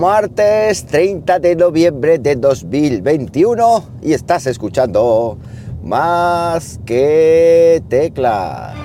martes 30 de noviembre de 2021 y estás escuchando más que teclas.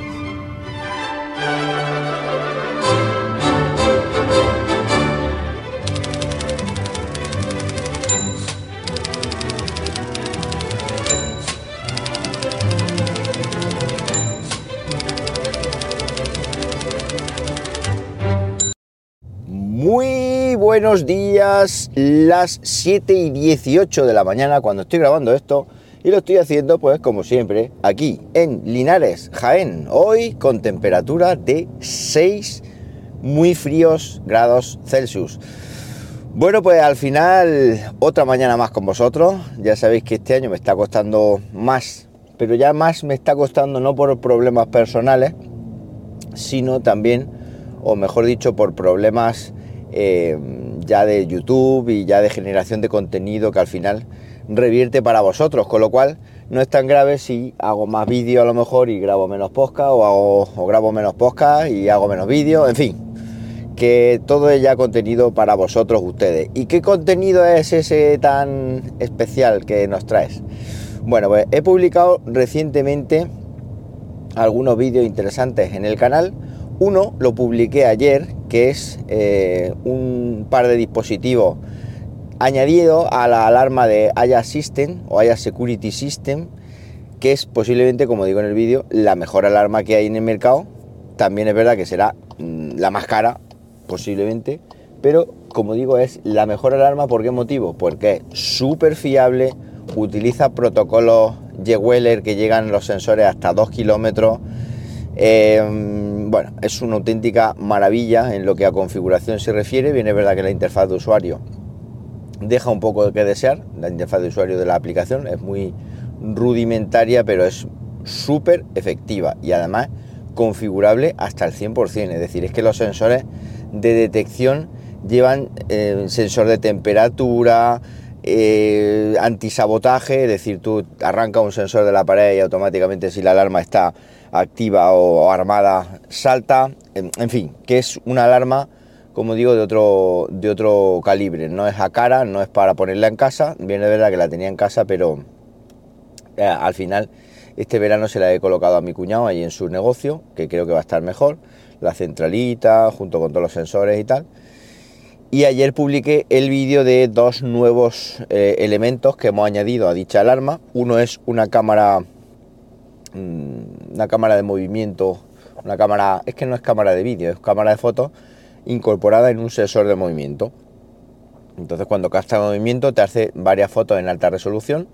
Buenos días, las 7 y 18 de la mañana cuando estoy grabando esto y lo estoy haciendo pues como siempre aquí en Linares, Jaén, hoy con temperatura de 6 muy fríos grados Celsius. Bueno pues al final otra mañana más con vosotros, ya sabéis que este año me está costando más, pero ya más me está costando no por problemas personales, sino también o mejor dicho, por problemas eh, ya de YouTube y ya de generación de contenido que al final revierte para vosotros, con lo cual no es tan grave si hago más vídeo a lo mejor y grabo menos podcast o, hago, o grabo menos podcast y hago menos vídeo, en fin, que todo es ya contenido para vosotros ustedes. ¿Y qué contenido es ese tan especial que nos traes? Bueno, pues he publicado recientemente algunos vídeos interesantes en el canal uno lo publiqué ayer, que es eh, un par de dispositivos añadido a la alarma de Aya System o Aya Security System, que es posiblemente, como digo en el vídeo, la mejor alarma que hay en el mercado. También es verdad que será mm, la más cara, posiblemente, pero como digo, es la mejor alarma. ¿Por qué motivo? Porque es súper fiable, utiliza protocolos Weller que llegan los sensores hasta 2 kilómetros. Eh, bueno, es una auténtica maravilla en lo que a configuración se refiere. Viene verdad que la interfaz de usuario deja un poco que desear. La interfaz de usuario de la aplicación es muy rudimentaria, pero es súper efectiva y además configurable hasta el 100%. Es decir, es que los sensores de detección llevan eh, sensor de temperatura, eh, antisabotaje, es decir, tú arrancas un sensor de la pared y automáticamente si la alarma está activa o, armada salta, en, fin, que es una alarma, como digo, de otro, de otro calibre, no es a cara, no es para ponerla en casa, bien de verdad que la tenía en casa, pero eh, al final este verano se la he colocado a mi cuñado ahí en su negocio, que creo que va a estar mejor, la centralita, junto con todos los sensores y tal. Y ayer publiqué el vídeo de dos nuevos eh, elementos que hemos añadido a dicha alarma. Uno es una cámara una cámara de movimiento, una cámara, es que no es cámara de vídeo, es cámara de fotos incorporada en un sensor de movimiento. Entonces cuando capta movimiento te hace varias fotos en alta resolución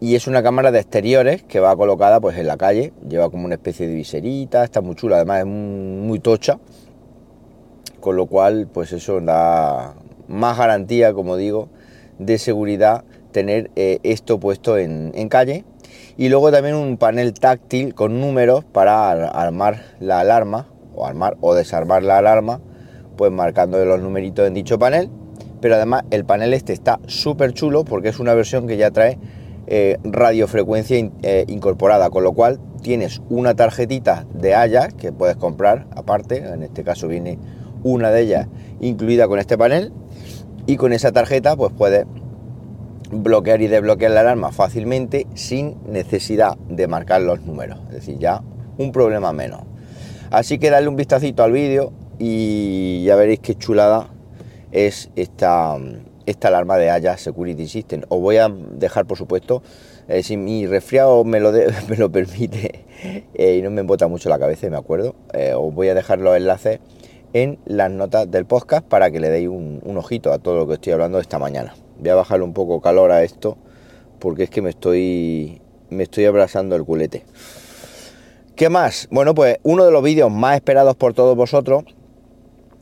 y es una cámara de exteriores que va colocada pues en la calle, lleva como una especie de viserita, está muy chula, además es muy tocha, con lo cual pues eso da más garantía, como digo, de seguridad tener eh, esto puesto en, en calle y luego también un panel táctil con números para armar la alarma o armar o desarmar la alarma pues marcando los numeritos en dicho panel. Pero además el panel este está súper chulo porque es una versión que ya trae eh, radiofrecuencia eh, incorporada con lo cual tienes una tarjetita de Haya que puedes comprar aparte en este caso viene una de ellas incluida con este panel y con esa tarjeta pues puedes bloquear y desbloquear la alarma fácilmente sin necesidad de marcar los números. Es decir, ya un problema menos. Así que darle un vistacito al vídeo y ya veréis qué chulada es esta, esta alarma de Haya Security System. Os voy a dejar, por supuesto, eh, si mi resfriado me lo, me lo permite eh, y no me embota mucho la cabeza, me acuerdo, eh, os voy a dejar los enlaces en las notas del podcast para que le deis un, un ojito a todo lo que estoy hablando esta mañana. Voy a bajarle un poco calor a esto porque es que me estoy me estoy abrazando el culete. ¿Qué más? Bueno, pues uno de los vídeos más esperados por todos vosotros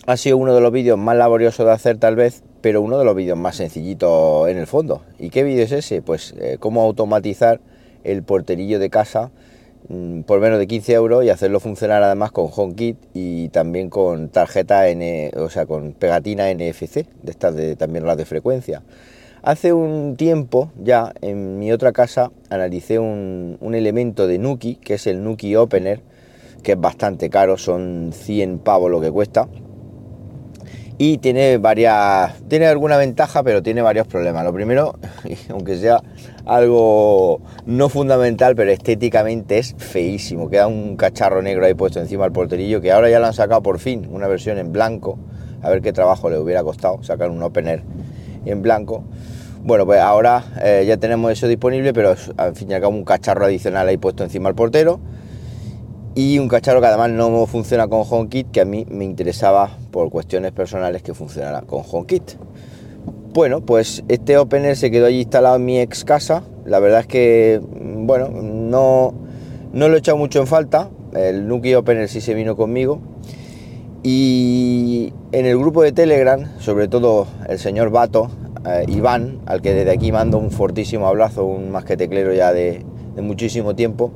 ha sido uno de los vídeos más laboriosos de hacer tal vez, pero uno de los vídeos más sencillitos en el fondo. ¿Y qué vídeo es ese? Pues eh, cómo automatizar el porterillo de casa por menos de 15 euros y hacerlo funcionar además con HomeKit y también con tarjeta N, o sea, con pegatina NFC, de estas de también las de frecuencia. Hace un tiempo ya en mi otra casa analicé un, elemento de Nuki, que es el Nuki Opener, que es bastante caro, son 100 pavos lo que cuesta. Y tiene varias, tiene alguna ventaja, pero tiene varios problemas. Lo primero, aunque sea algo no fundamental, pero estéticamente es feísimo. Queda un cacharro negro ahí puesto encima del porterillo, que ahora ya lo han sacado por fin, una versión en blanco. A ver qué trabajo le hubiera costado sacar un opener en blanco. Bueno, pues ahora eh, ya tenemos eso disponible, pero al fin y al cabo un cacharro adicional ahí puesto encima del portero y un cacharro que además no funciona con HomeKit, que a mí me interesaba por cuestiones personales que funcionara con HomeKit. Bueno, pues este opener se quedó allí instalado en mi ex casa. La verdad es que, bueno, no, no lo he echado mucho en falta. El Nuki Opener sí se vino conmigo. Y en el grupo de Telegram, sobre todo el señor Bato, eh, Iván, al que desde aquí mando un fortísimo abrazo, un más que teclero ya de, de muchísimo tiempo,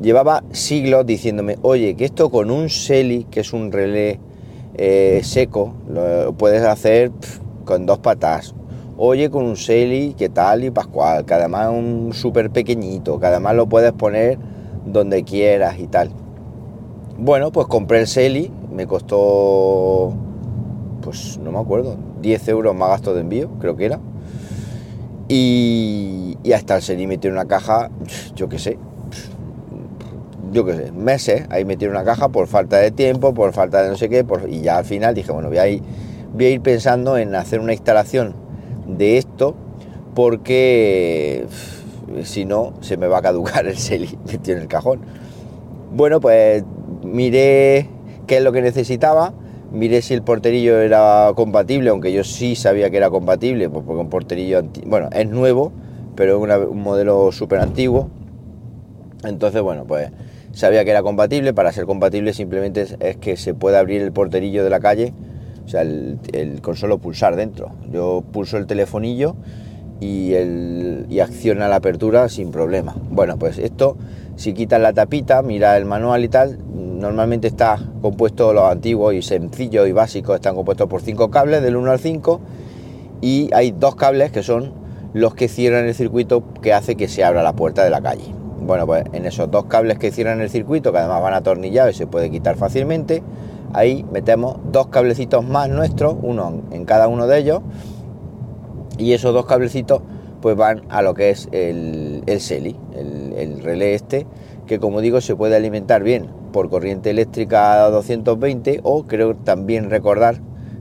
llevaba siglos diciéndome, oye, que esto con un Seli, que es un relé eh, seco, lo puedes hacer con dos patas. Oye, con un Seli, que tal y Pascual, que además es un súper pequeñito, que además lo puedes poner donde quieras y tal. Bueno, pues compré el Seli, me costó, pues no me acuerdo, 10 euros más gasto de envío, creo que era. Y, y hasta el Seli me tiene una caja, yo qué sé, yo qué sé, meses ahí metí una caja por falta de tiempo, por falta de no sé qué, y ya al final dije, bueno, voy a, ir, voy a ir pensando en hacer una instalación de esto porque si no se me va a caducar el Seli metido en el cajón. Bueno, pues miré qué es lo que necesitaba, miré si el porterillo era compatible, aunque yo sí sabía que era compatible, pues porque un porterillo, bueno, es nuevo, pero es un modelo súper antiguo. Entonces, bueno, pues sabía que era compatible. Para ser compatible simplemente es, que se puede abrir el porterillo de la calle, o sea, el, con solo pulsar dentro. Yo pulso el telefonillo y, el, y acciona la apertura sin problema. Bueno, pues esto, si quitas la tapita, mira el manual y tal, normalmente está compuesto, los antiguos y sencillos y básicos están compuestos por cinco cables del 1 al 5 y hay dos cables que son los que cierran el circuito que hace que se abra la puerta de la calle. Bueno, pues en esos dos cables que cierran el circuito, que además van atornillados y se puede quitar fácilmente, ahí metemos dos cablecitos más nuestros, uno en cada uno de ellos, y esos dos cablecitos pues van a lo que es el, el SELI, el, el relé este, que como digo se puede alimentar bien por corriente eléctrica a 220 o creo también recordar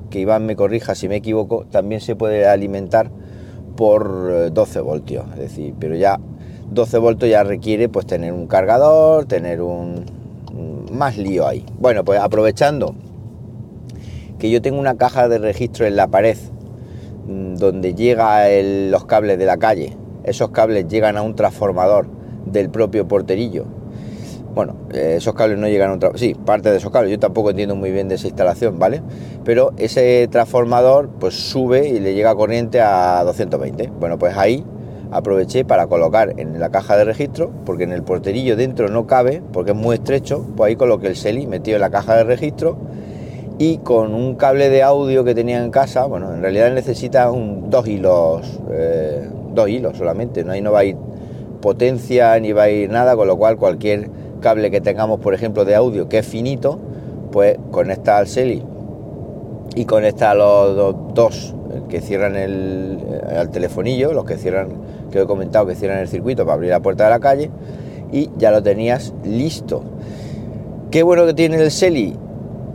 que Iván me corrija si me equivoco, también se puede alimentar por 12 voltios, es decir, pero ya 12 voltios ya requiere pues tener un cargador, tener un más lío ahí. Bueno, pues aprovechando que yo tengo una caja de registro en la pared mm, donde llega los cables de la calle. Esos cables llegan a un transformador del propio porterillo. Bueno, eh, esos cables no llegan a un sí, parte de esos cables. Yo tampoco entiendo muy bien de esa instalación, ¿vale? Pero ese transformador pues sube y le llega corriente a 220. Bueno, pues ahí aproveché para colocar en la caja de registro, porque en el porterillo dentro no cabe, porque es muy estrecho, pues ahí coloqué el SELI metido en la caja de registro y con un cable de audio que tenía en casa, bueno, en realidad necesita un, dos hilos, eh, dos hilos solamente, ¿no? ahí no va a ir potencia ni va a ir nada, con lo cual cualquier cable que tengamos, por ejemplo, de audio que es finito, pues conecta al SELI y conecta a los dos que cierran el, eh, al telefonillo, los que cierran, que he comentado, que cierran el circuito para abrir la puerta de la calle, y ya lo tenías listo. ¿Qué bueno que tiene el Seli?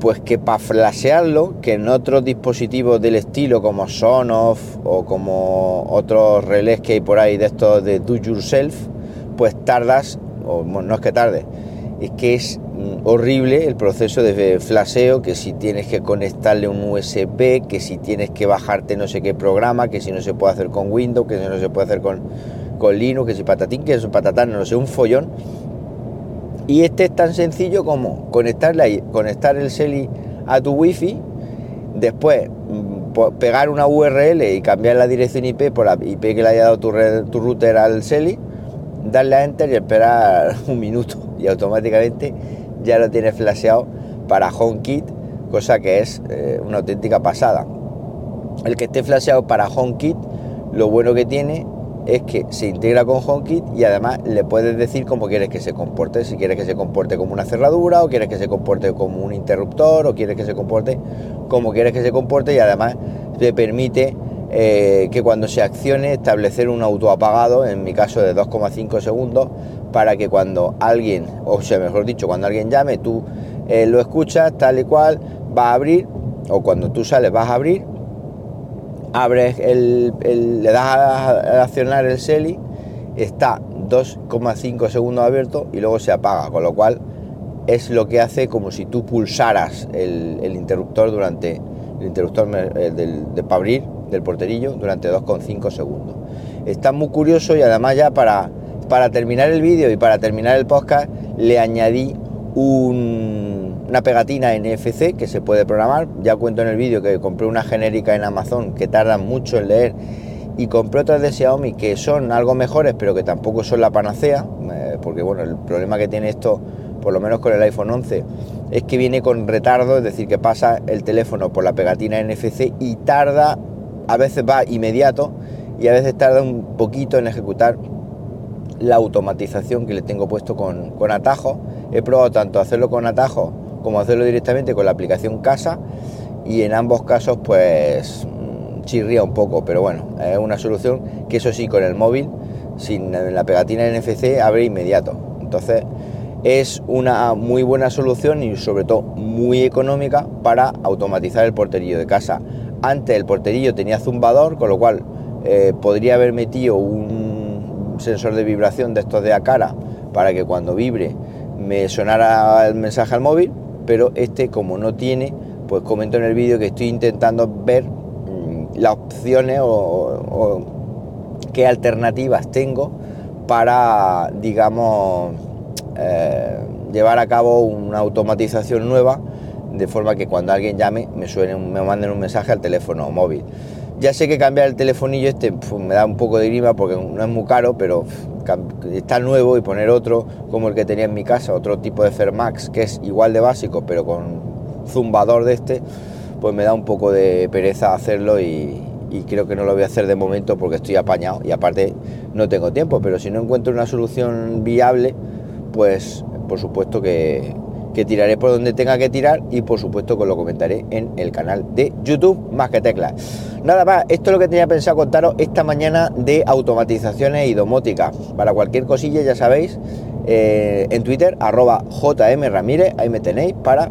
Pues que para flashearlo, que en otros dispositivos del estilo como Sonoff o como otros relés que hay por ahí de estos de do yourself, pues tardas, o no es que tarde, es que es mm, horrible el proceso de flasheo, que si tienes que conectarle un USB, que si tienes que bajarte no sé qué programa, que si no se puede hacer con Windows, que si no se puede hacer con, con Linux, que si patatín, que si patatán, no sé, un follón. Y este es tan sencillo como conectarle, conectar el SELI a tu wifi, después mm, pegar una URL y cambiar la dirección IP por la IP que le haya dado tu, tu router al SELI, darle a enter y esperar un minuto y automáticamente ya lo tienes flasheado para HomeKit, cosa que es eh, una auténtica pasada. El que esté flasheado para HomeKit, lo bueno que tiene es que se integra con HomeKit y además le puedes decir cómo quieres que se comporte, si quieres que se comporte como una cerradura o quieres que se comporte como un interruptor o quieres que se comporte como quieres que se comporte y además te permite eh, que cuando se accione establecer un autoapagado, en mi caso de 2,5 segundos, para que cuando alguien, o sea, mejor dicho, cuando alguien llame, tú eh, lo escuchas tal y cual, va a abrir, o cuando tú sales vas a abrir, abres el, le das a, accionar el SELI, está 2,5 segundos abierto y luego se apaga, con lo cual es lo que hace como si tú pulsaras el, interruptor durante el interruptor del, de para abrir del porterillo durante 2,5 segundos. Está muy curioso y además ya para, para terminar el vídeo y para terminar el podcast le añadí una pegatina NFC que se puede programar. Ya cuento en el vídeo que compré una genérica en Amazon que tardan mucho en leer y compré otras de Xiaomi que son algo mejores pero que tampoco son la panacea eh, porque bueno el problema que tiene esto por lo menos con el iPhone 11 es que viene con retardo es decir que pasa el teléfono por la pegatina NFC y tarda a veces va inmediato y a veces tarda un poquito en ejecutar la automatización que le tengo puesto con, con atajo. He probado tanto hacerlo con atajo como hacerlo directamente con la aplicación casa y en ambos casos pues mm, chirría un poco, pero bueno, es una solución que eso sí con el móvil, sin la pegatina NFC, abre inmediato. Entonces es una muy buena solución y sobre todo muy económica para automatizar el porterillo de casa. Antes el porterillo tenía zumbador, con lo cual eh, podría haber metido un sensor de vibración de estos de a cara para que cuando vibre me sonara el mensaje al móvil, pero este como no tiene, pues comento en el vídeo que estoy intentando ver mm, las opciones o, qué alternativas tengo para, digamos, eh, llevar a cabo una automatización nueva de forma que cuando alguien llame me suene, me manden un mensaje al teléfono móvil. Ya sé que cambiar el telefonillo este me da un poco de grima porque no es muy caro, pero está nuevo y poner otro como el que tenía en mi casa, otro tipo de Fermax que es igual de básico pero con zumbador de este, pues me da un poco de pereza hacerlo y, y creo que no lo voy a hacer de momento porque estoy apañado y aparte no tengo tiempo, pero si no encuentro una solución viable, pues por supuesto que, que tiraré por donde tenga que tirar y por supuesto que lo comentaré en el canal de YouTube más que teclas. Nada más, esto es lo que tenía pensado contaros esta mañana de automatizaciones y domótica. Para cualquier cosilla ya sabéis, eh, en Twitter arroba JM Ramírez, ahí me tenéis para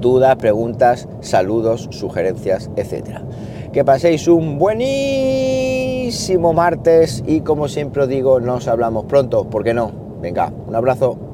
dudas, preguntas, saludos, sugerencias, etcétera. Que paséis un buenísimo martes y como siempre os digo, nos hablamos pronto, ¿por qué no? Venga, un abrazo.